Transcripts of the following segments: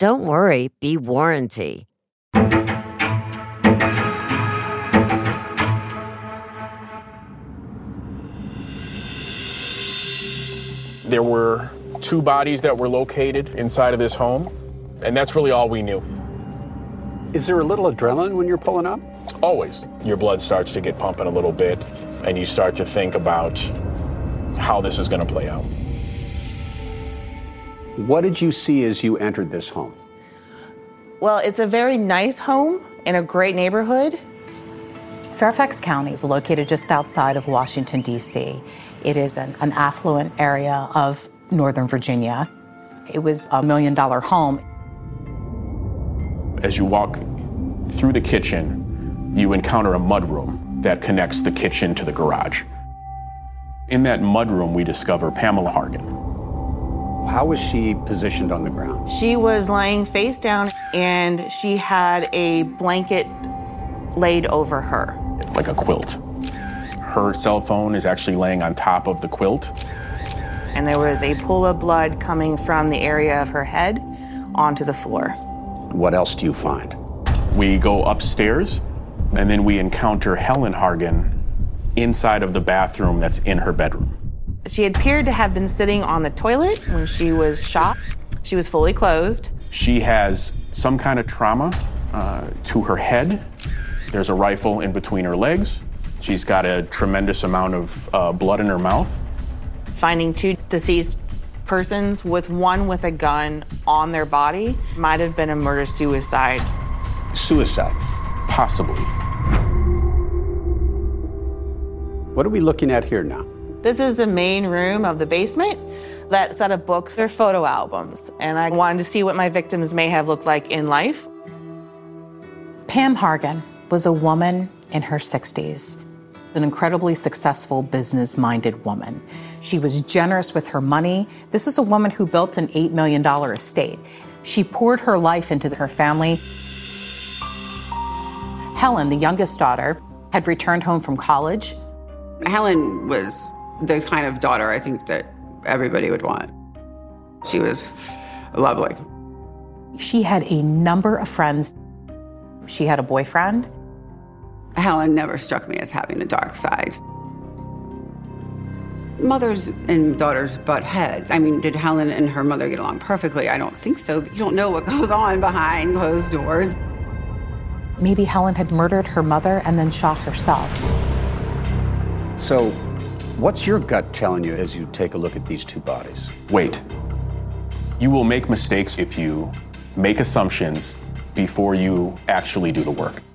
don't worry, be warranty. There were two bodies that were located inside of this home, and that's really all we knew. Is there a little adrenaline when you're pulling up? Always. Your blood starts to get pumping a little bit, and you start to think about how this is going to play out. What did you see as you entered this home? Well, it's a very nice home in a great neighborhood. Fairfax County is located just outside of Washington, D.C. It is an, an affluent area of Northern Virginia. It was a million dollar home. As you walk through the kitchen, you encounter a mudroom that connects the kitchen to the garage. In that mudroom, we discover Pamela Hargan. How was she positioned on the ground? She was lying face down and she had a blanket laid over her. Like a quilt. Her cell phone is actually laying on top of the quilt. And there was a pool of blood coming from the area of her head onto the floor. What else do you find? We go upstairs and then we encounter Helen Hargan inside of the bathroom that's in her bedroom. She appeared to have been sitting on the toilet when she was shot. She was fully clothed. She has some kind of trauma uh, to her head. There's a rifle in between her legs. She's got a tremendous amount of uh, blood in her mouth. Finding two deceased persons with one with a gun on their body might have been a murder suicide. Suicide? Possibly. What are we looking at here now? This is the main room of the basement. That set of books are photo albums, and I wanted to see what my victims may have looked like in life. Pam Hargan was a woman in her 60s, an incredibly successful business minded woman. She was generous with her money. This is a woman who built an $8 million estate. She poured her life into her family. Helen, the youngest daughter, had returned home from college. Helen was the kind of daughter I think that everybody would want. She was lovely. She had a number of friends. She had a boyfriend. Helen never struck me as having a dark side. Mothers and daughters butt heads. I mean, did Helen and her mother get along perfectly? I don't think so. You don't know what goes on behind closed doors. Maybe Helen had murdered her mother and then shot herself. So, What's your gut telling you as you take a look at these two bodies? Wait. You will make mistakes if you make assumptions before you actually do the work.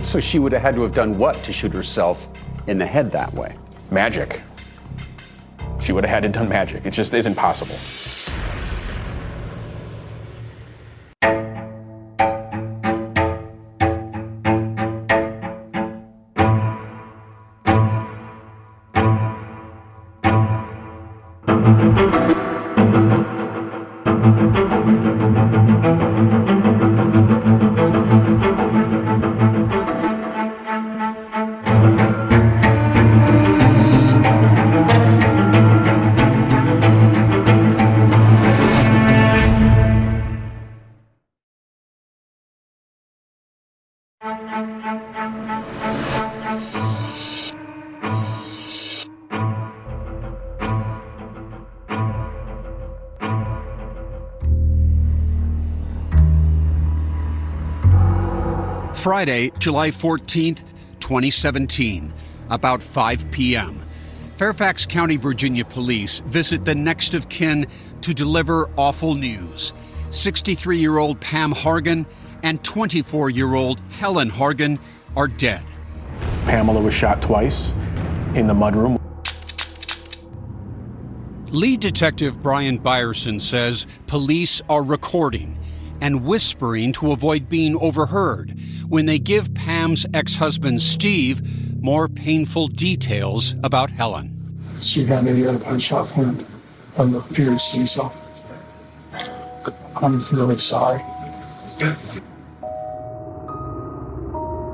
So she would have had to have done what to shoot herself in the head that way? Magic. She would have had to done magic. It just isn't possible. Friday, July 14th, 2017, about 5 p.m. Fairfax County, Virginia police visit the next of kin to deliver awful news. 63 year old Pam Hargan and 24 year old Helen Hargan are dead. Pamela was shot twice in the mudroom. Lead Detective Brian Byerson says police are recording and whispering to avoid being overheard when they give Pam's ex husband Steve more painful details about Helen. She had a uh, gunshot wound on the period herself. I'm really sorry.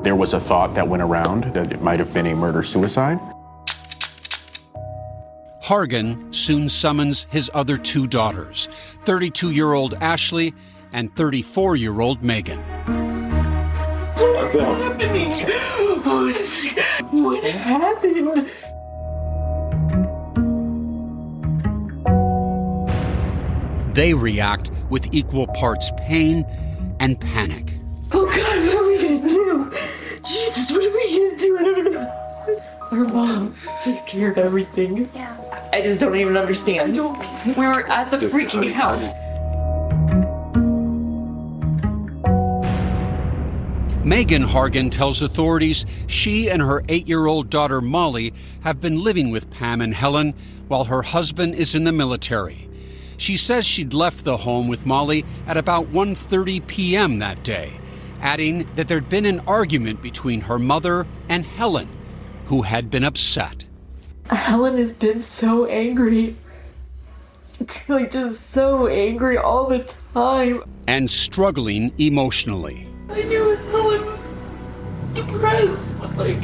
There was a thought that went around that it might have been a murder suicide. Hargan soon summons his other two daughters 32 year old Ashley and 34 year old Megan. What's happening? What happened? They react with equal parts pain and panic. Oh God, what are we gonna do? Jesus, what are we gonna do? I don't know. Her mom takes care of everything. Yeah. I just don't even understand. We were at the freaking house. Megan Hargan tells authorities she and her eight year old daughter Molly have been living with Pam and Helen while her husband is in the military. She says she'd left the home with Molly at about 1:30 p.m. that day, adding that there'd been an argument between her mother and Helen, who had been upset. Helen has been so angry. Like, just so angry all the time. and struggling emotionally. Like,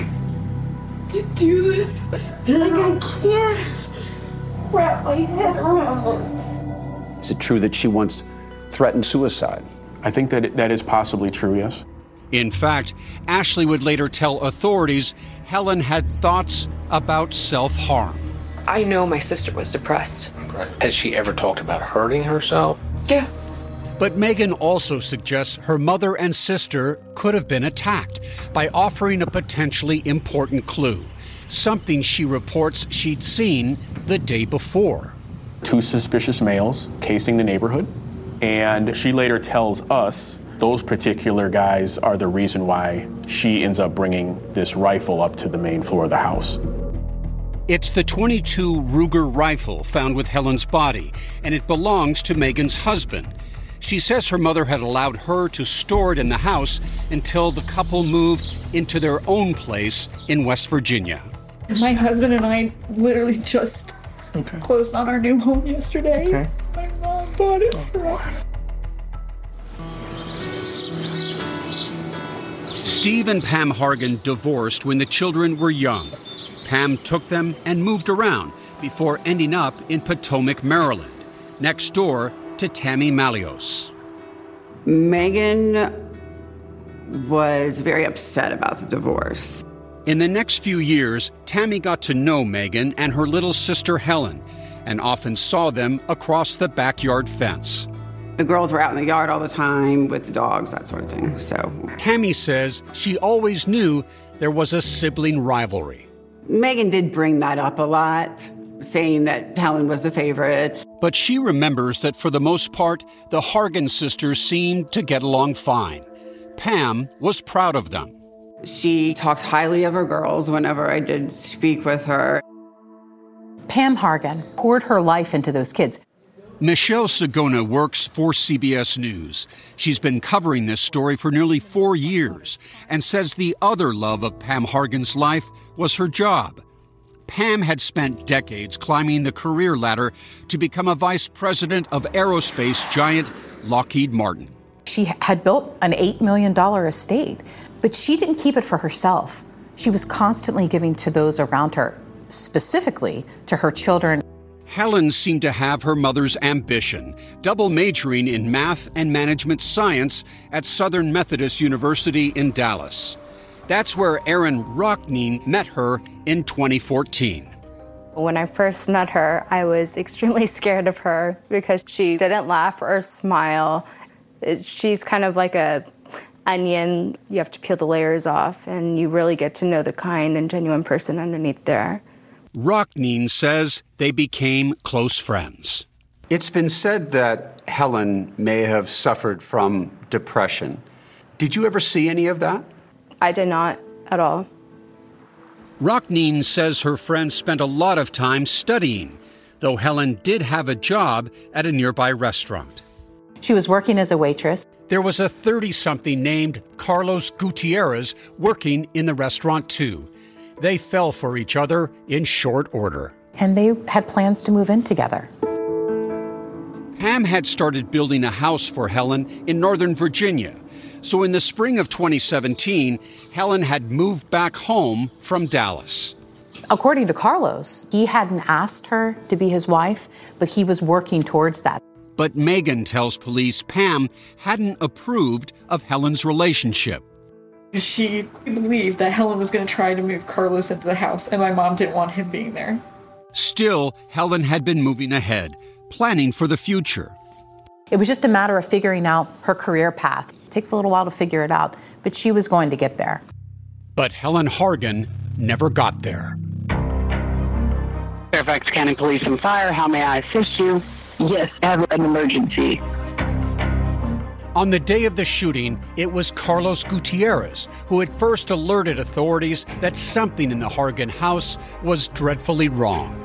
to do this, like, I can't wrap my head around this. Is it true that she once threatened suicide? I think that that is possibly true, yes. In fact, Ashley would later tell authorities Helen had thoughts about self harm. I know my sister was depressed. Has she ever talked about hurting herself? Yeah. But Megan also suggests her mother and sister could have been attacked by offering a potentially important clue, something she reports she'd seen the day before. Two suspicious males casing the neighborhood. And she later tells us those particular guys are the reason why she ends up bringing this rifle up to the main floor of the house. It's the 22 Ruger rifle found with Helen's body, and it belongs to Megan's husband. She says her mother had allowed her to store it in the house until the couple moved into their own place in West Virginia. My husband and I literally just closed on our new home yesterday. Okay. My mom bought it for us. Steve and Pam Hargan divorced when the children were young. Pam took them and moved around before ending up in Potomac, Maryland, next door to Tammy Malios. Megan was very upset about the divorce. In the next few years, Tammy got to know Megan and her little sister Helen and often saw them across the backyard fence. The girls were out in the yard all the time with the dogs, that sort of thing. So Tammy says she always knew there was a sibling rivalry. Megan did bring that up a lot, saying that Helen was the favorite. But she remembers that for the most part, the Hargan sisters seemed to get along fine. Pam was proud of them. She talked highly of her girls whenever I did speak with her. Pam Hargan poured her life into those kids. Michelle Sigona works for CBS News. She's been covering this story for nearly four years and says the other love of Pam Hargan's life was her job. Pam had spent decades climbing the career ladder to become a vice president of aerospace giant Lockheed Martin. She had built an $8 million estate, but she didn't keep it for herself. She was constantly giving to those around her, specifically to her children. Helen seemed to have her mother's ambition, double majoring in math and management science at Southern Methodist University in Dallas. That's where Erin Rockneen met her in 2014. When I first met her, I was extremely scared of her because she didn't laugh or smile. She's kind of like a onion. You have to peel the layers off and you really get to know the kind and genuine person underneath there. Rockneen says they became close friends. It's been said that Helen may have suffered from depression. Did you ever see any of that? I did not at all. Rockneen says her friends spent a lot of time studying, though Helen did have a job at a nearby restaurant. She was working as a waitress. There was a 30 something named Carlos Gutierrez working in the restaurant too. They fell for each other in short order. And they had plans to move in together. Pam had started building a house for Helen in Northern Virginia. So in the spring of 2017, Helen had moved back home from Dallas. According to Carlos, he hadn't asked her to be his wife, but he was working towards that. But Megan tells police Pam hadn't approved of Helen's relationship. She believed that Helen was going to try to move Carlos into the house, and my mom didn't want him being there. Still, Helen had been moving ahead, planning for the future. It was just a matter of figuring out her career path. It takes a little while to figure it out, but she was going to get there. But Helen Hargan never got there. Fairfax County Police and Fire, how may I assist you? Yes, I have an emergency. On the day of the shooting, it was Carlos Gutierrez who had first alerted authorities that something in the Hargan house was dreadfully wrong.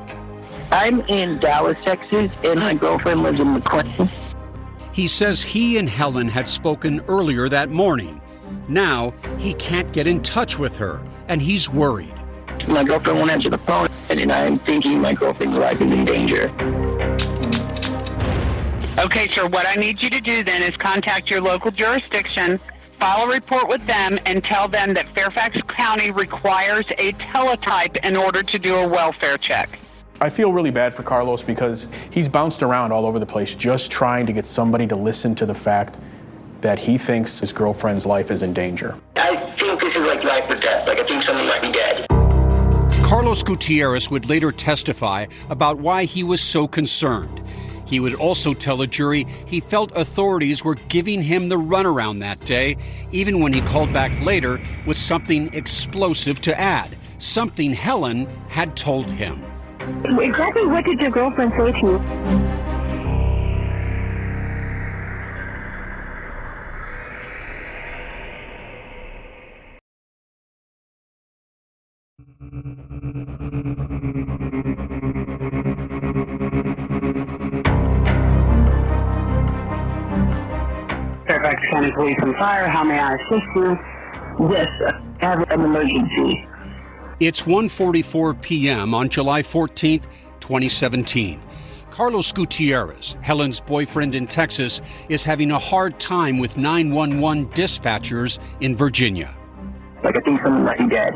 I'm in Dallas, Texas, and my girlfriend lives in McLean. He says he and Helen had spoken earlier that morning. Now he can't get in touch with her, and he's worried. My girlfriend won't answer the phone, and I'm thinking my girlfriend's life is in danger. Okay, sir, what I need you to do then is contact your local jurisdiction, file a report with them, and tell them that Fairfax County requires a teletype in order to do a welfare check. I feel really bad for Carlos because he's bounced around all over the place just trying to get somebody to listen to the fact that he thinks his girlfriend's life is in danger. I think this is like life or death. Like, I think someone might be dead. Carlos Gutierrez would later testify about why he was so concerned. He would also tell a jury he felt authorities were giving him the runaround that day, even when he called back later with something explosive to add, something Helen had told him. Exactly what did your girlfriend say to you? Fairfax County Police and Fire, how may I assist you? Yes, I have an emergency. It's 1:44 p.m. on July 14th, 2017. Carlos Gutierrez, Helen's boyfriend in Texas, is having a hard time with 911 dispatchers in Virginia. Like I think someone might be dead.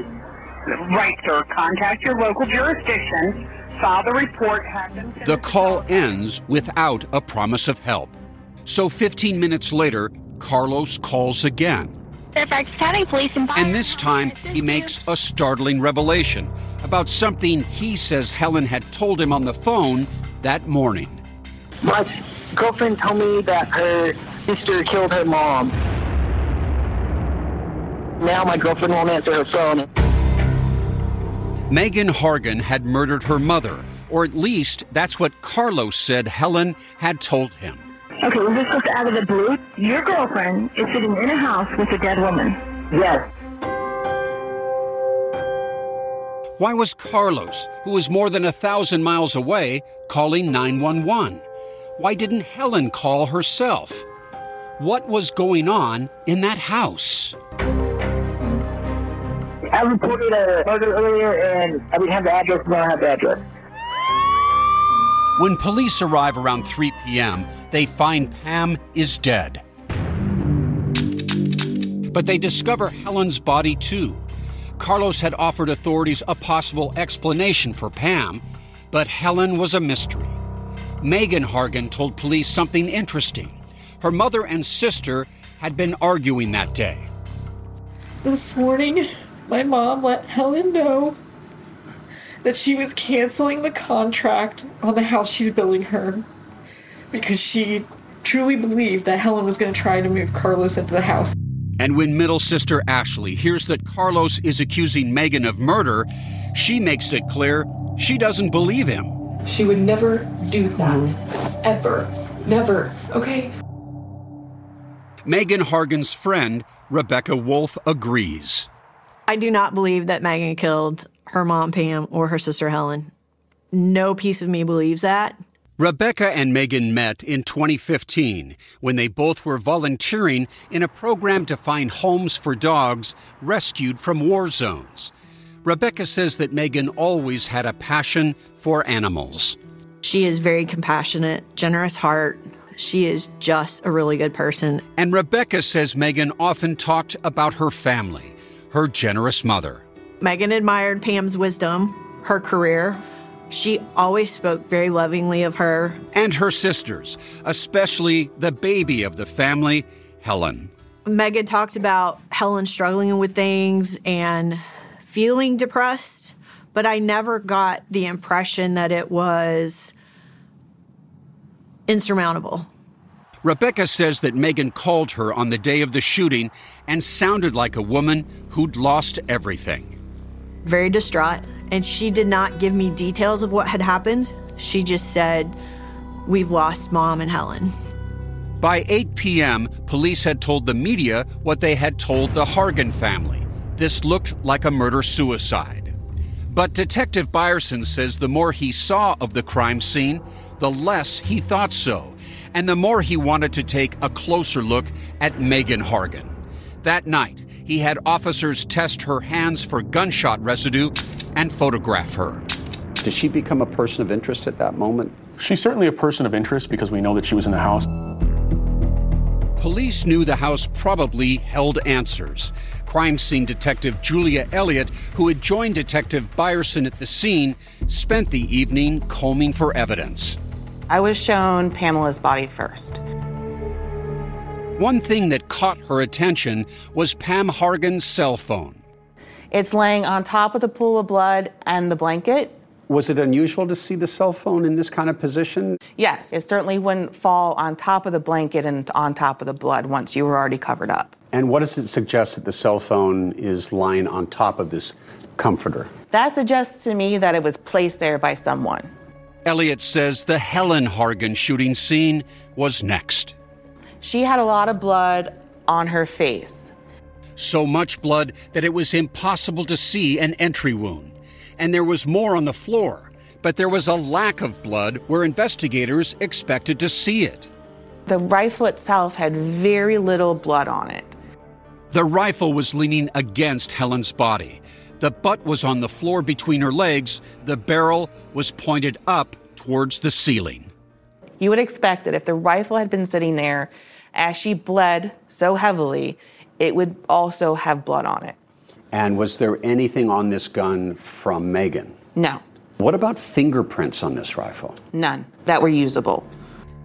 Right, sir. Contact your local jurisdiction. File the report. Have them The it to call ends without a promise of help. So 15 minutes later, Carlos calls again. Fairfax County Police and And this time, he makes a startling revelation about something he says Helen had told him on the phone that morning. My girlfriend told me that her sister killed her mom. Now my girlfriend won't answer her phone. Megan Hargan had murdered her mother, or at least that's what Carlos said Helen had told him. Okay, well, this goes out of the blue. Your girlfriend is sitting in a house with a dead woman. Yes. Why was Carlos, who was more than a thousand miles away, calling 911? Why didn't Helen call herself? What was going on in that house? I reported a murder earlier and I didn't have the address, but I don't have the address. When police arrive around 3 p.m., they find Pam is dead. But they discover Helen's body too. Carlos had offered authorities a possible explanation for Pam, but Helen was a mystery. Megan Hargan told police something interesting. Her mother and sister had been arguing that day. This morning, my mom let Helen know that she was canceling the contract on the house she's building her because she truly believed that Helen was going to try to move Carlos into the house. And when middle sister Ashley hears that Carlos is accusing Megan of murder, she makes it clear she doesn't believe him. She would never do that. Ever. Never. Okay? Megan Hargan's friend, Rebecca Wolf, agrees. I do not believe that Megan killed her mom, Pam, or her sister, Helen. No piece of me believes that. Rebecca and Megan met in 2015 when they both were volunteering in a program to find homes for dogs rescued from war zones. Rebecca says that Megan always had a passion for animals. She is very compassionate, generous heart. She is just a really good person. And Rebecca says Megan often talked about her family, her generous mother. Megan admired Pam's wisdom, her career, she always spoke very lovingly of her. And her sisters, especially the baby of the family, Helen. Megan talked about Helen struggling with things and feeling depressed, but I never got the impression that it was insurmountable. Rebecca says that Megan called her on the day of the shooting and sounded like a woman who'd lost everything. Very distraught and she did not give me details of what had happened. She just said, We've lost mom and Helen. By 8 p.m., police had told the media what they had told the Hargan family. This looked like a murder suicide. But Detective Byerson says the more he saw of the crime scene, the less he thought so, and the more he wanted to take a closer look at Megan Hargan. That night, he had officers test her hands for gunshot residue and photograph her. Did she become a person of interest at that moment? She's certainly a person of interest because we know that she was in the house. Police knew the house probably held answers. Crime scene detective Julia Elliott, who had joined Detective Byerson at the scene, spent the evening combing for evidence. I was shown Pamela's body first. One thing that caught her attention was Pam Hargan's cell phone. It's laying on top of the pool of blood and the blanket. Was it unusual to see the cell phone in this kind of position? Yes, it certainly wouldn't fall on top of the blanket and on top of the blood once you were already covered up. And what does it suggest that the cell phone is lying on top of this comforter? That suggests to me that it was placed there by someone. Elliott says the Helen Hargan shooting scene was next. She had a lot of blood on her face so much blood that it was impossible to see an entry wound. And there was more on the floor, but there was a lack of blood where investigators expected to see it. The rifle itself had very little blood on it. The rifle was leaning against Helen's body. The butt was on the floor between her legs. The barrel was pointed up towards the ceiling. You would expect that if the rifle had been sitting there as she bled so heavily, it would also have blood on it. And was there anything on this gun from Megan? No. What about fingerprints on this rifle? None that were usable.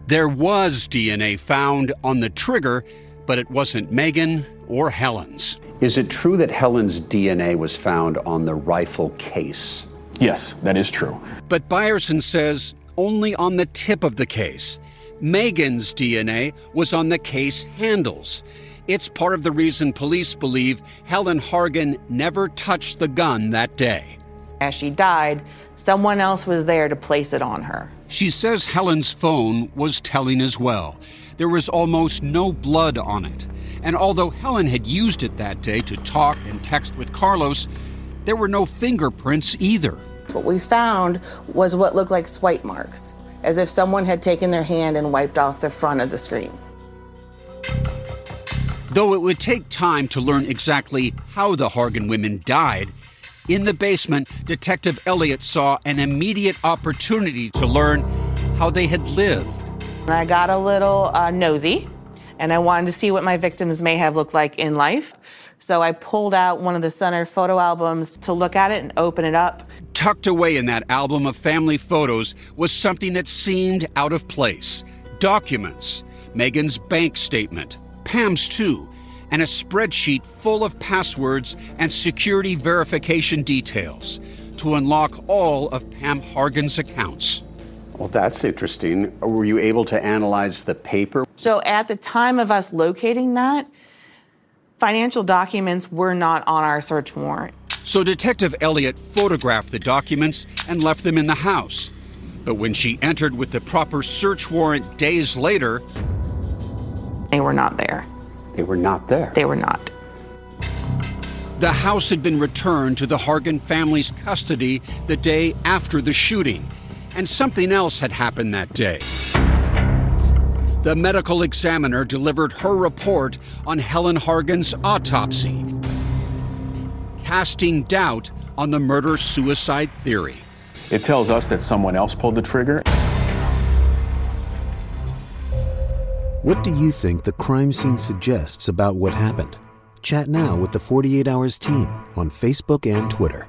There was DNA found on the trigger, but it wasn't Megan or Helen's. Is it true that Helen's DNA was found on the rifle case? Yes, that is true. But Byerson says only on the tip of the case. Megan's DNA was on the case handles. It's part of the reason police believe Helen Hargan never touched the gun that day. As she died, someone else was there to place it on her. She says Helen's phone was telling as well. There was almost no blood on it. And although Helen had used it that day to talk and text with Carlos, there were no fingerprints either. What we found was what looked like swipe marks, as if someone had taken their hand and wiped off the front of the screen. Though it would take time to learn exactly how the Hargan women died, in the basement, Detective Elliott saw an immediate opportunity to learn how they had lived. And I got a little uh, nosy, and I wanted to see what my victims may have looked like in life. So I pulled out one of the center photo albums to look at it and open it up. Tucked away in that album of family photos was something that seemed out of place documents, Megan's bank statement, Pam's too, and a spreadsheet full of passwords and security verification details to unlock all of Pam Hargan's accounts. Well, that's interesting. Were you able to analyze the paper? So at the time of us locating that, financial documents were not on our search warrant. So Detective Elliott photographed the documents and left them in the house. But when she entered with the proper search warrant days later, they were not there. They were not there. They were not. The house had been returned to the Hargan family's custody the day after the shooting, and something else had happened that day. The medical examiner delivered her report on Helen Hargan's autopsy, casting doubt on the murder suicide theory. It tells us that someone else pulled the trigger. What do you think the crime scene suggests about what happened? Chat now with the 48 Hours team on Facebook and Twitter.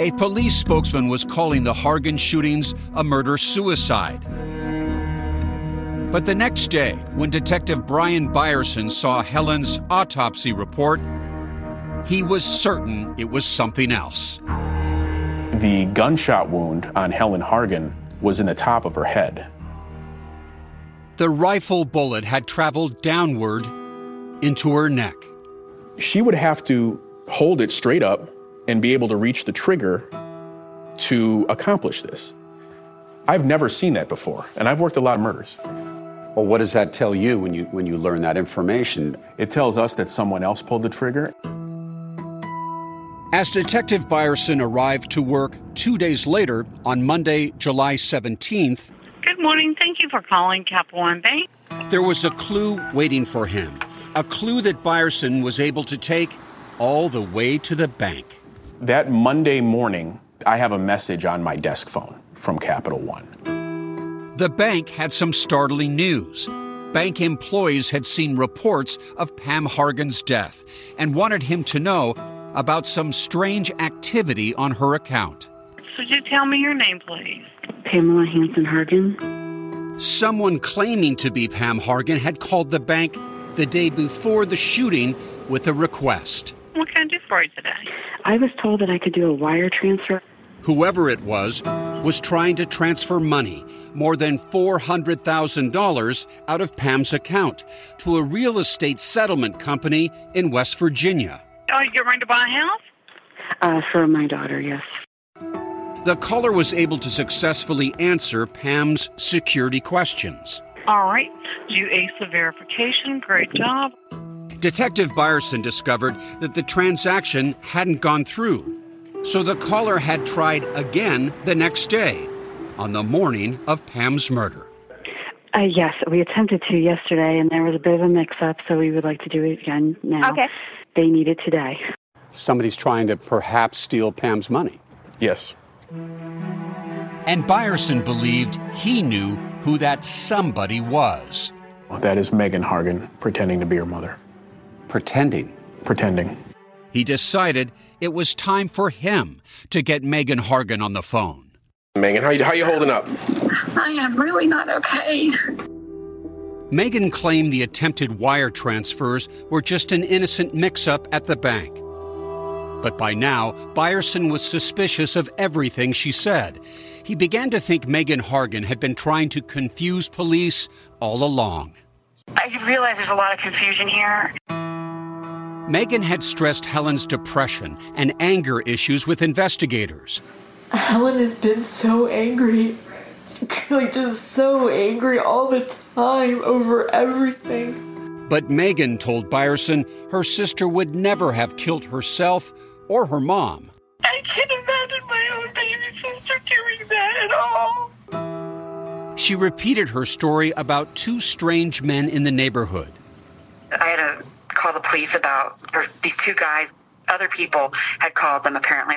A police spokesman was calling the Hargan shootings a murder suicide. But the next day, when Detective Brian Byerson saw Helen's autopsy report, he was certain it was something else. The gunshot wound on Helen Hargan was in the top of her head. The rifle bullet had traveled downward into her neck. She would have to hold it straight up and be able to reach the trigger to accomplish this. I've never seen that before, and I've worked a lot of murders. Well, what does that tell you when you when you learn that information? It tells us that someone else pulled the trigger. As Detective Byerson arrived to work two days later on Monday, July 17th, Good morning. Thank you for calling Capital One Bank. there was a clue waiting for him. A clue that Byerson was able to take all the way to the bank. That Monday morning, I have a message on my desk phone from Capital One. The bank had some startling news. Bank employees had seen reports of Pam Hargan's death and wanted him to know about some strange activity on her account. Could you tell me your name, please? Pamela Hanson Hargan. Someone claiming to be Pam Hargan had called the bank the day before the shooting with a request. What can I do for you today? I was told that I could do a wire transfer. Whoever it was was trying to transfer money, more than $400,000 out of Pam's account to a real estate settlement company in West Virginia. Oh, you're going to buy a house? Uh, for my daughter, yes. The caller was able to successfully answer Pam's security questions. All right. You ace the verification. Great job. Detective Byerson discovered that the transaction hadn't gone through. So the caller had tried again the next day, on the morning of Pam's murder. Uh, yes, we attempted to yesterday, and there was a bit of a mix up, so we would like to do it again now. Okay. They need it today. Somebody's trying to perhaps steal Pam's money. Yes. And Byerson believed he knew who that somebody was. Well, that is Megan Hargan pretending to be her mother. Pretending? Pretending. He decided it was time for him to get Megan Hargan on the phone. Megan, how you, how you holding up? I am really not okay. Megan claimed the attempted wire transfers were just an innocent mix up at the bank. But by now, Byerson was suspicious of everything she said. He began to think Megan Hargan had been trying to confuse police all along. I realize there's a lot of confusion here. Megan had stressed Helen's depression and anger issues with investigators. Helen has been so angry. Like, just so angry all the time over everything. But Megan told Byerson her sister would never have killed herself or her mom. I can't imagine my own baby sister doing that at all. She repeated her story about two strange men in the neighborhood. I had to call the police about or these two guys. Other people had called them apparently.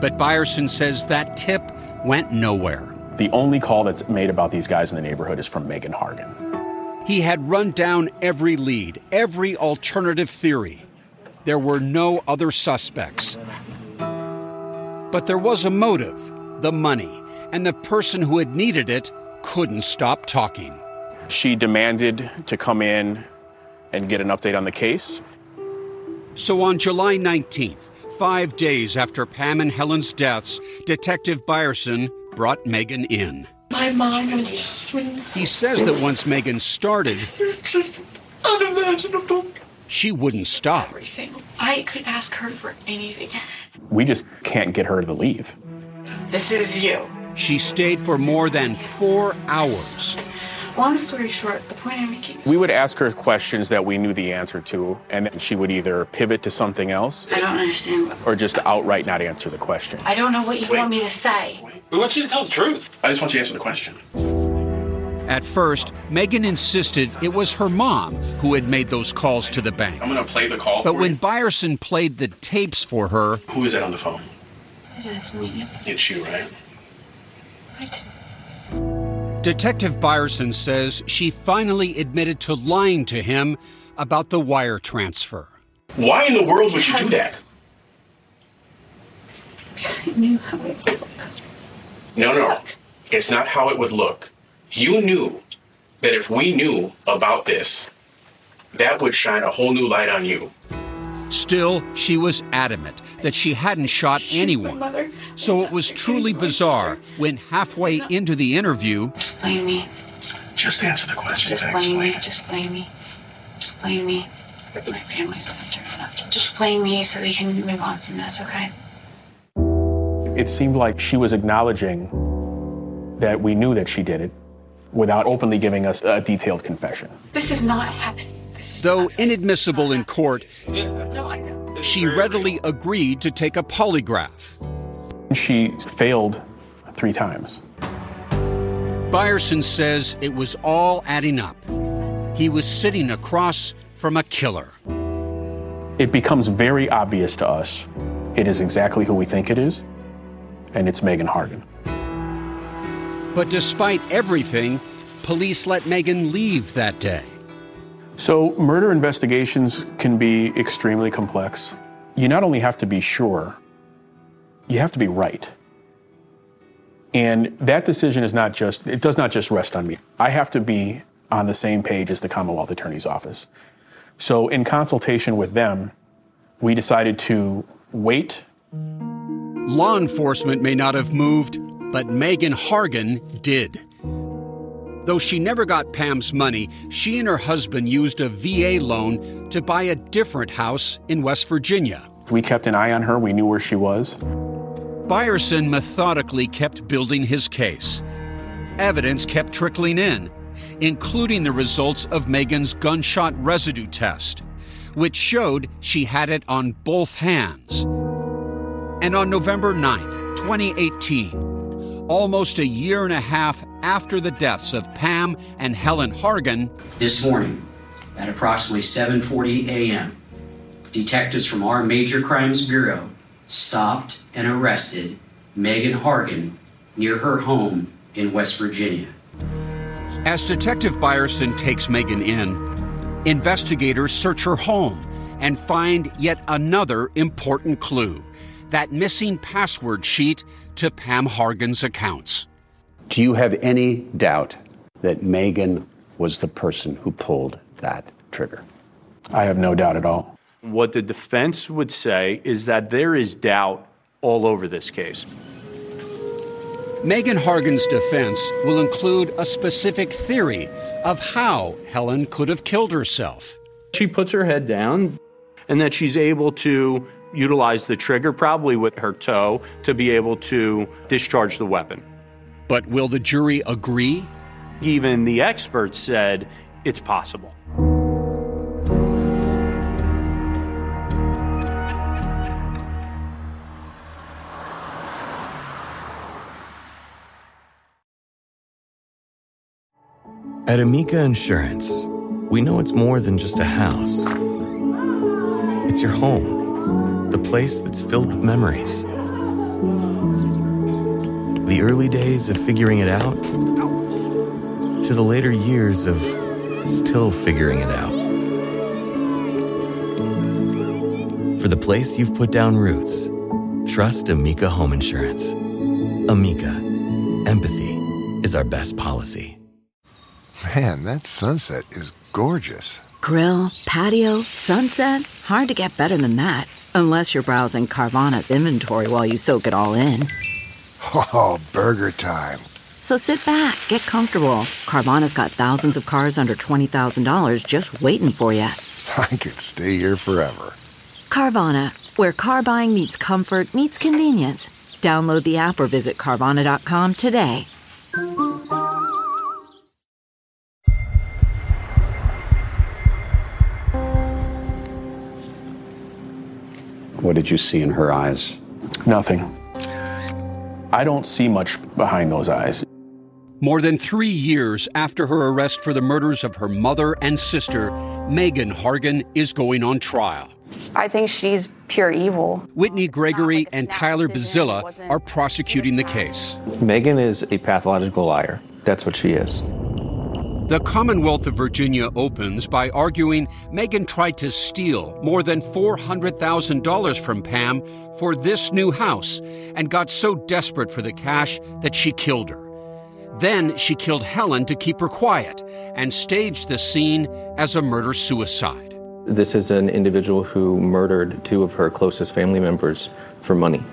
But Byerson says that tip went nowhere. The only call that's made about these guys in the neighborhood is from Megan Hargan. He had run down every lead, every alternative theory. There were no other suspects. But there was a motive the money, and the person who had needed it couldn't stop talking. She demanded to come in and get an update on the case. So on July 19th, five days after Pam and Helen's deaths, Detective Byerson brought Megan in. My mom was He says that once Megan started, just unimaginable. she wouldn't stop. Everything. I could ask her for anything. We just can't get her to leave. This is you. She stayed for more than four hours. Long story short, the point I'm making We would ask her questions that we knew the answer to, and then she would either pivot to something else I don't understand. What, or just outright not answer the question. I don't know what you want me to say. We want you to tell the truth. I just want you to answer the question. At first, Megan insisted it was her mom who had made those calls to the bank. I'm going to play the call But for when you. Byerson played the tapes for her, Who is that on the phone? It's me. It's you, right? Detective Byerson says she finally admitted to lying to him about the wire transfer. Why in the world would you do that? Because I knew how it would look. No, no. It's not how it would look. You knew that if we knew about this, that would shine a whole new light on you. Still, she was adamant that she hadn't shot anyone. So it was truly bizarre when halfway into the interview, Just blame me. Just answer the question. Just blame me. Just blame me. Just blame me. My family's not turn enough. Just blame me so we can move on from this, okay? It seemed like she was acknowledging that we knew that she did it without openly giving us a detailed confession. This is not happening. Though inadmissible in court, No, I know. she readily agreed to take a polygraph. She failed three times. Byerson says it was all adding up. He was sitting across from a killer. It becomes very obvious to us it is exactly who we think it is, and it's Megan Hargan. But despite everything, police let Megan leave that day. So, murder investigations can be extremely complex. You not only have to be sure, you have to be right. And that decision is not just, it does not just rest on me. I have to be on the same page as the Commonwealth Attorney's Office. So, in consultation with them, we decided to wait. Law enforcement may not have moved, but Megan Hargan did. Though she never got Pam's money, she and her husband used a VA loan to buy a different house in West Virginia. We kept an eye on her, we knew where she was. Byerson methodically kept building his case. Evidence kept trickling in, including the results of Megan's gunshot residue test, which showed she had it on both hands. And on November 9th, 2018, almost a year and a half after the deaths of Pam and Helen Hargan, This morning, at approximately 7:40 a.m., detectives from our Major Crimes Bureau stopped and arrested Megan Hargan near her home in West Virginia. As Detective Byerson takes Megan in, investigators search her home and find yet another important clue that missing password sheet to Pam Hargan's accounts. Do you have any doubt that Megan was the person who pulled that trigger? I have no doubt at all. What the defense would say is that there is doubt all over this case. Megan Hargan's defense will include a specific theory of how Helen could have killed herself. She puts her head down and that she's able to utilize the trigger, probably with her toe, to be able to discharge the weapon. But will the jury agree? Even the experts said it's possible. At Amica Insurance, we know it's more than just a house. It's your home, the place that's filled with memories. The early days of figuring it out to the later years of still figuring it out. For the place you've put down roots, trust Amica Home Insurance. Amica, empathy is our best policy. Man, that sunset is gorgeous. Grill, patio, sunset. Hard to get better than that. Unless you're browsing Carvana's inventory while you soak it all in. Oh, burger time. So sit back, get comfortable. Carvana's got thousands of cars under $20,000 just waiting for you. I could stay here forever. Carvana, where car buying meets comfort, meets convenience. Download the app or visit Carvana.com today. What did you see in her eyes? Nothing. I don't see much behind those eyes. More than three years after her arrest for the murders of her mother and sister, Megan Hargan is going on trial. I think she's pure evil. Whitney Gregory and Tyler Bazilla are prosecuting the case. Megan is a pathological liar. That's what she is. The Commonwealth of Virginia opens by arguing Megan tried to steal more than $400,000 from Pam for this new house and got so desperate for the cash that she killed her. Then she killed Helen to keep her quiet and staged the scene as a murder suicide. This is an individual who murdered two of her closest family members for money.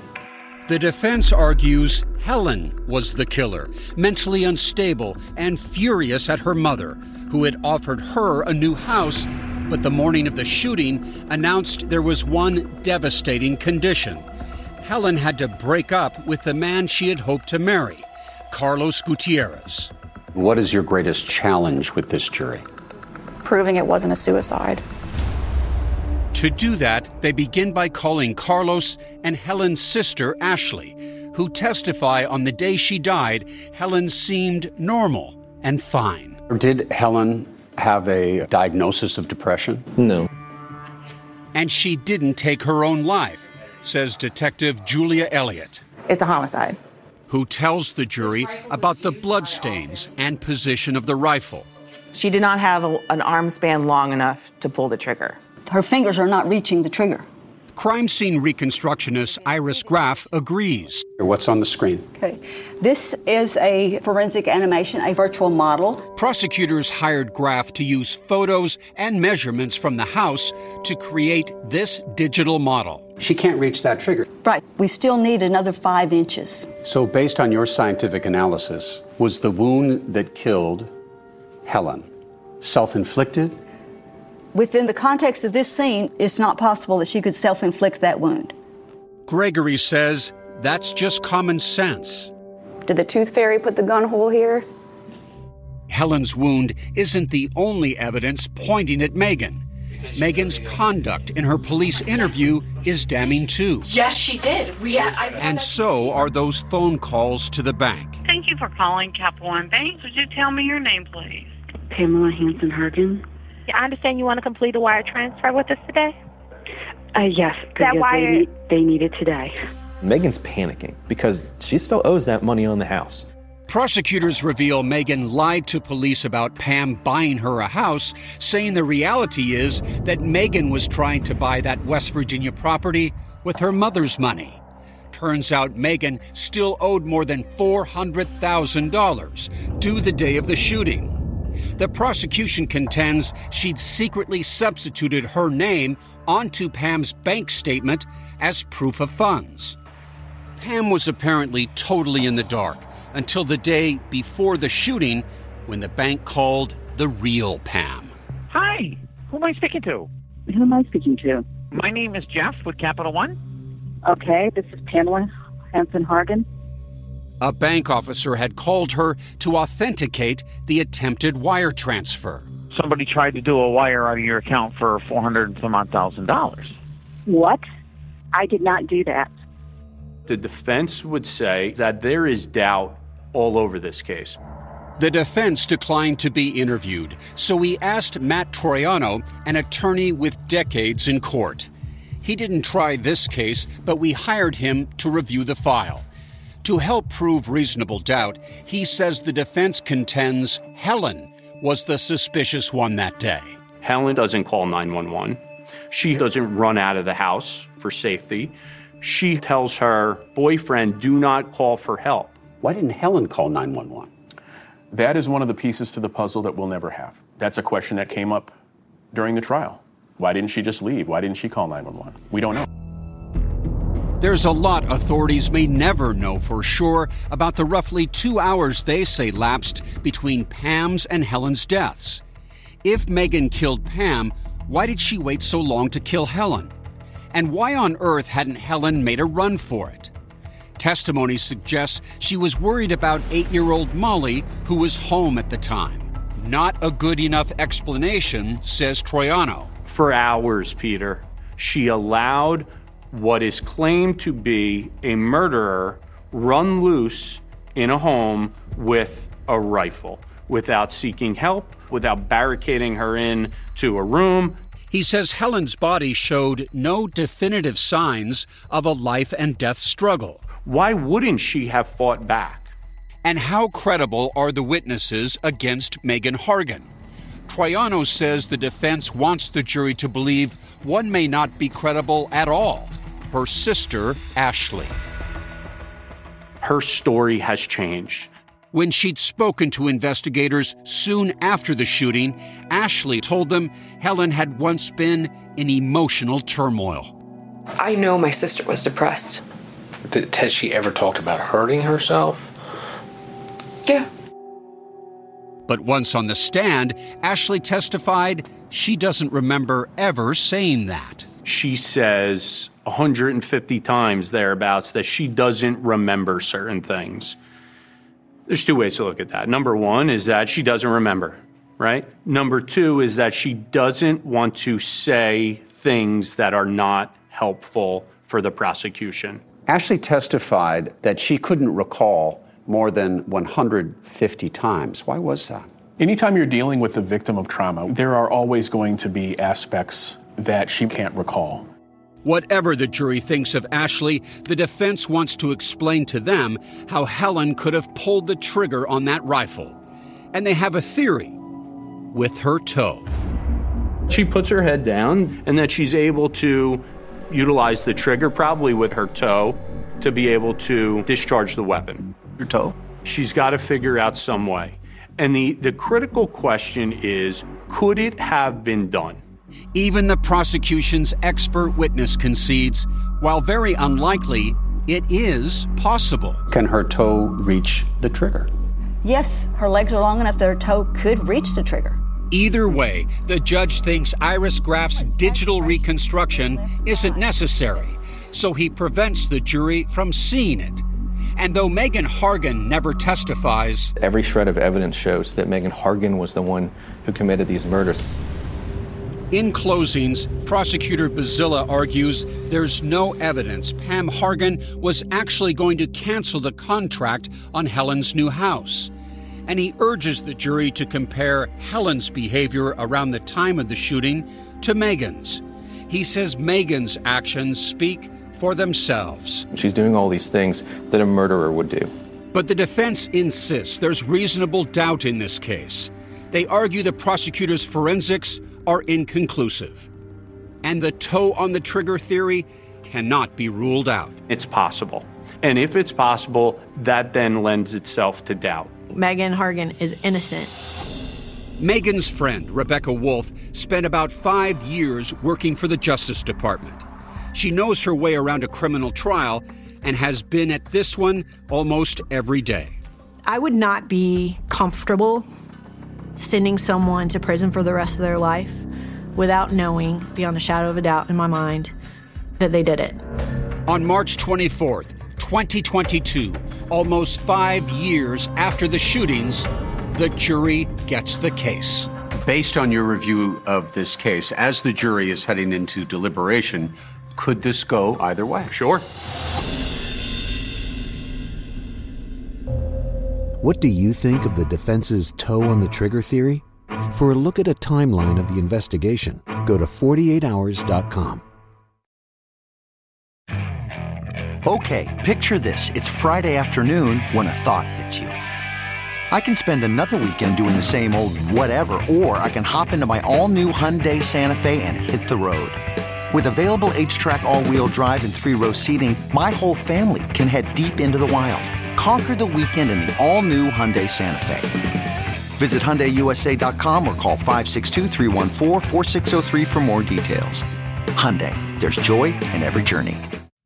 The defense argues Helen was the killer, mentally unstable and furious at her mother, who had offered her a new house, but the morning of the shooting announced there was one devastating condition. Helen had to break up with the man she had hoped to marry, Carlos Gutierrez. What is your greatest challenge with this jury? Proving it wasn't a suicide. To do that, they begin by calling Carlos and Helen's sister, Ashley, who testify on the day she died, Helen seemed normal and fine. Did Helen have a diagnosis of depression? No. And she didn't take her own life, says Detective Julia Elliott, It's a homicide. who tells the jury about the bloodstains and position of the rifle. She did not have a, an arm span long enough to pull the trigger. Her fingers are not reaching the trigger. Crime scene reconstructionist Iris Graff agrees. What's on the screen? Okay. This is a forensic animation, a virtual model. Prosecutors hired Graff to use photos and measurements from the house to create this digital model. She can't reach that trigger. Right. We still need another five inches. So, based on your scientific analysis, was the wound that killed Helen self inflicted? Within the context of this scene, it's not possible that she could self inflict that wound. Gregory says that's just common sense. Did the tooth fairy put the gun hole here? Helen's wound isn't the only evidence pointing at Megan. Megan's conduct in her police interview is damning too. Yes, she did. We had, I, And so are those phone calls to the bank. Thank you for calling Capital One Bank. Would you tell me your name, please? Pamela Hanson Hargan. Yeah, I understand you want to complete a wire transfer with us today. Uh, yes, That wire- they, need, they need it today. Megan's panicking because she still owes that money on the house. Prosecutors reveal Megan lied to police about Pam buying her a house, saying the reality is that Megan was trying to buy that West Virginia property with her mother's money. Turns out Megan still owed more than $400,000 due the day of the shooting. The prosecution contends she'd secretly substituted her name onto Pam's bank statement as proof of funds. Pam was apparently totally in the dark until the day before the shooting when the bank called the real Pam. Hi, who am I speaking to? Who am I speaking to? My name is Jeff with Capital One. Okay, this is Pamela Hanson Hargan. A bank officer had called her to authenticate the attempted wire transfer. Somebody tried to do a wire out of your account for four hundred and some odd thousand dollars. What? I did not do that. The defense would say that there is doubt all over this case. The defense declined to be interviewed, so we asked Matt Troiano, an attorney with decades in court. He didn't try this case, but we hired him to review the file. To help prove reasonable doubt, he says the defense contends Helen was the suspicious one that day. Helen doesn't call 911. She doesn't run out of the house for safety. She tells her boyfriend, do not call for help. Why didn't Helen call 911? That is one of the pieces to the puzzle that we'll never have. That's a question that came up during the trial. Why didn't she just leave? Why didn't she call 911? We don't know. There's a lot authorities may never know for sure about the roughly two hours they say lapsed between Pam's and Helen's deaths. If Megan killed Pam, why did she wait so long to kill Helen? And why on earth hadn't Helen made a run for it? Testimony suggests she was worried about eight year old Molly, who was home at the time. Not a good enough explanation, says Troiano. For hours, Peter, she allowed what is claimed to be a murderer run loose in a home with a rifle without seeking help, without barricading her in to a room. He says Helen's body showed no definitive signs of a life and death struggle. Why wouldn't she have fought back? And how credible are the witnesses against Megan Hargan? Troiano says the defense wants the jury to believe one may not be credible at all her sister, Ashley. Her story has changed. When she'd spoken to investigators soon after the shooting, Ashley told them Helen had once been in emotional turmoil. I know my sister was depressed. Did, has she ever talked about hurting herself? Yeah. But once on the stand, Ashley testified she doesn't remember ever saying that. She says 150 times thereabouts that she doesn't remember certain things. There's two ways to look at that. Number one is that she doesn't remember, right? Number two is that she doesn't want to say things that are not helpful for the prosecution. Ashley testified that she couldn't recall more than 150 times. Why was that? Anytime you're dealing with a victim of trauma, there are always going to be aspects that she can't recall. Whatever the jury thinks of Ashley, the defense wants to explain to them how Helen could have pulled the trigger on that rifle. And they have a theory with her toe. She puts her head down and that she's able to utilize the trigger, probably with her toe, to be able to discharge the weapon. Your toe? She's got to figure out some way. And the, the critical question is could it have been done? Even the prosecution's expert witness concedes, while very unlikely, it is possible. Can her toe reach the trigger? Yes, her legs are long enough that her toe could reach the trigger. Either way, the judge thinks Iris Graff's digital reconstruction isn't necessary, so he prevents the jury from seeing it. And though Megan Hargan never testifies, Every shred of evidence shows that Megan Hargan was the one who committed these murders. In closings, prosecutor Bazilla argues there's no evidence Pam Hargan was actually going to cancel the contract on Helen's new house. And he urges the jury to compare Helen's behavior around the time of the shooting to Megan's. He says Megan's actions speak for themselves. She's doing all these things that a murderer would do. But the defense insists there's reasonable doubt in this case. They argue the prosecutor's forensics are inconclusive. And the toe on the trigger theory cannot be ruled out. It's possible. And if it's possible, that then lends itself to doubt. Megan Hargan is innocent. Megan's friend, Rebecca Wolf, spent about five years working for the Justice Department. She knows her way around a criminal trial and has been at this one almost every day. I would not be comfortable sending someone to prison for the rest of their life without knowing, beyond a shadow of a doubt in my mind, that they did it. On March 24th, 2022, almost five years after the shootings, the jury gets the case. Based on your review of this case, as the jury is heading into deliberation, could this go either way? Sure. What do you think of the defense's toe on the trigger theory? For a look at a timeline of the investigation, go to 48hours.com. Okay, picture this. It's Friday afternoon when a thought hits you. I can spend another weekend doing the same old whatever, or I can hop into my all new Hyundai Santa Fe and hit the road. With available HTRAC, all wheel drive, and three row seating, my whole family can head deep into the wild. Conquer the weekend in the all new Hyundai Santa Fe. Visit HyundaiUSA.com or call 562-314-4603 for more details. Hyundai, there's joy in every journey.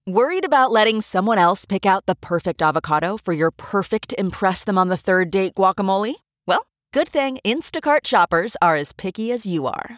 Worried about letting someone else pick out the perfect avocado for your perfect Impress Them on the Third Date guacamole? Well, good thing Instacart shoppers are as picky as you are.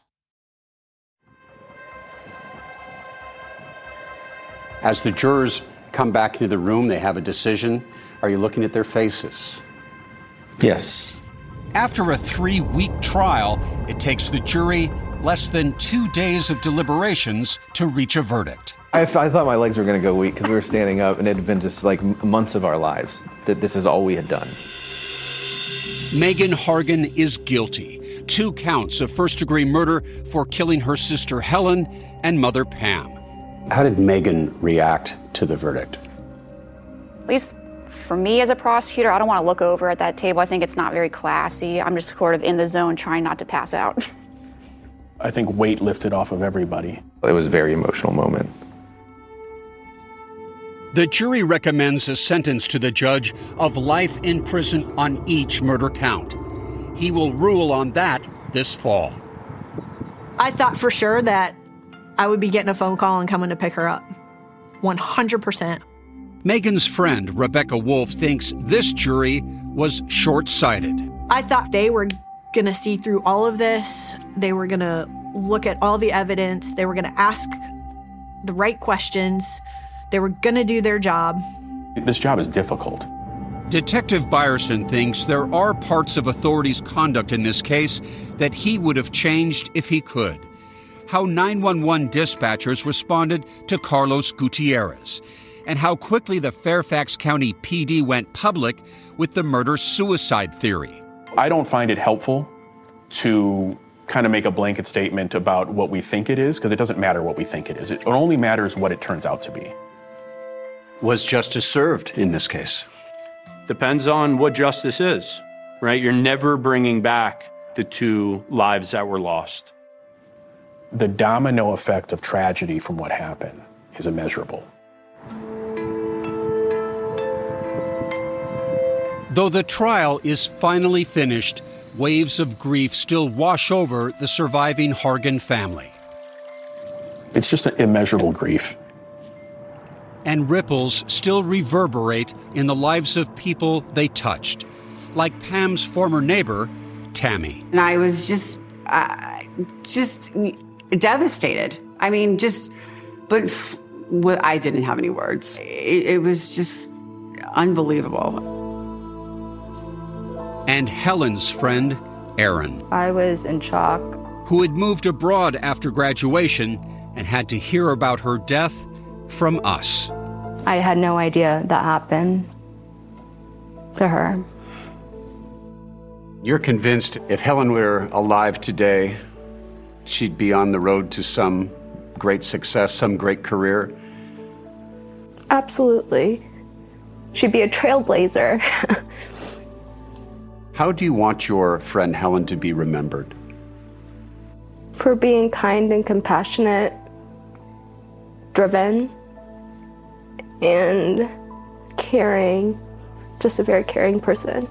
As the jurors come back into the room, they have a decision. Are you looking at their faces? Yes. After a three week trial, it takes the jury less than two days of deliberations to reach a verdict. I, I thought my legs were going to go weak because we were standing up and it had been just like months of our lives that this is all we had done. Megan Hargan is guilty. Two counts of first degree murder for killing her sister Helen and mother Pam. How did Megan react to the verdict? At least for me as a prosecutor, I don't want to look over at that table. I think it's not very classy. I'm just sort of in the zone trying not to pass out. I think weight lifted off of everybody. It was a very emotional moment. The jury recommends a sentence to the judge of life in prison on each murder count. He will rule on that this fall. I thought for sure that I would be getting a phone call and coming to pick her up. 100%. Megan's friend, Rebecca Wolf, thinks this jury was short sighted. I thought they were going to see through all of this. They were going to look at all the evidence. They were going to ask the right questions. They were going to do their job. This job is difficult. Detective Byerson thinks there are parts of authorities' conduct in this case that he would have changed if he could. How 911 dispatchers responded to Carlos Gutierrez. and how quickly the Fairfax County PD went public with the murder suicide theory. I don't find it helpful to kind of make a blanket statement about what we think it is because it doesn't matter what we think it is. It only matters what it turns out to be. Was justice served in this case? Depends on what justice is, right? You're never bringing back the two lives that were lost. The domino effect of tragedy from what happened is immeasurable. Though the trial is finally finished, waves of grief still wash over the surviving Hargan family. It's just an immeasurable grief. And ripples still reverberate in the lives of people they touched, like Pam's former neighbor, Tammy. And I was just, I, just devastated. I mean, just, but f- what I didn't have any words. It, it was just unbelievable. And Helen's friend, Erin, I was in shock. who had moved abroad after graduation and had to hear about her death from us. I had no idea that happened to her. You're convinced if Helen were alive today, she'd be on the road to some great success, some great career? Absolutely. She'd be a trailblazer. How do you want your friend Helen to be remembered? for being kind and compassionate, driven, and caring. Just a very caring person.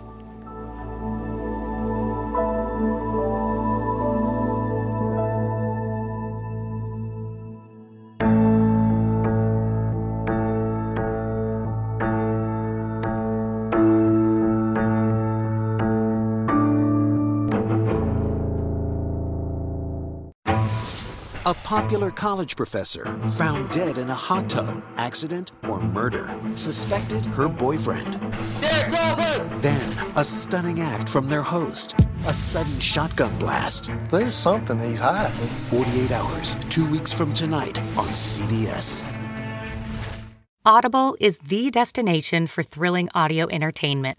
A popular college professor found dead in a hot tub. Accident or murder? Suspected her boyfriend. Then, a stunning act from their host. A sudden shotgun blast. There's something he's hiding. 48 hours, two weeks from tonight on CBS. Audible is the destination for thrilling audio entertainment.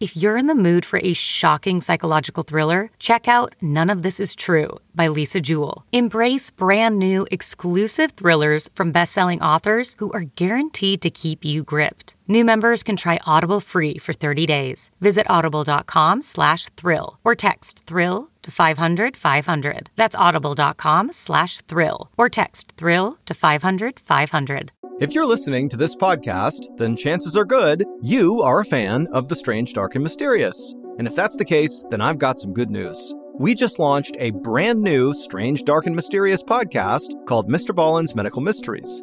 If you're in the mood for a shocking psychological thriller, check out None of This Is True by Lisa Jewell. Embrace brand new exclusive thrillers from best-selling authors who are guaranteed to keep you gripped. New members can try Audible free for 30 days. Visit audible.com slash thrill or text thrill to 500 500. That's audible.com slash thrill or text thrill to 500 500. If you're listening to this podcast, then chances are good you are a fan of The Strange, Dark, and Mysterious. And if that's the case, then I've got some good news. We just launched a brand new Strange, Dark, and Mysterious podcast called Mr. Ballen's Medical Mysteries.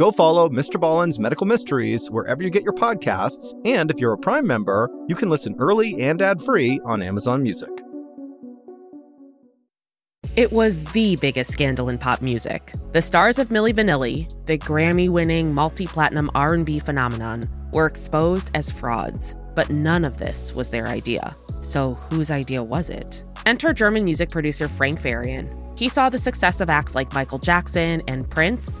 Go follow Mr. Ballen's Medical Mysteries wherever you get your podcasts, and if you're a Prime member, you can listen early and ad free on Amazon Music. It was the biggest scandal in pop music. The stars of Milli Vanilli, the Grammy-winning multi-platinum R&B phenomenon, were exposed as frauds, but none of this was their idea. So whose idea was it? Enter German music producer Frank Farian. He saw the success of acts like Michael Jackson and Prince,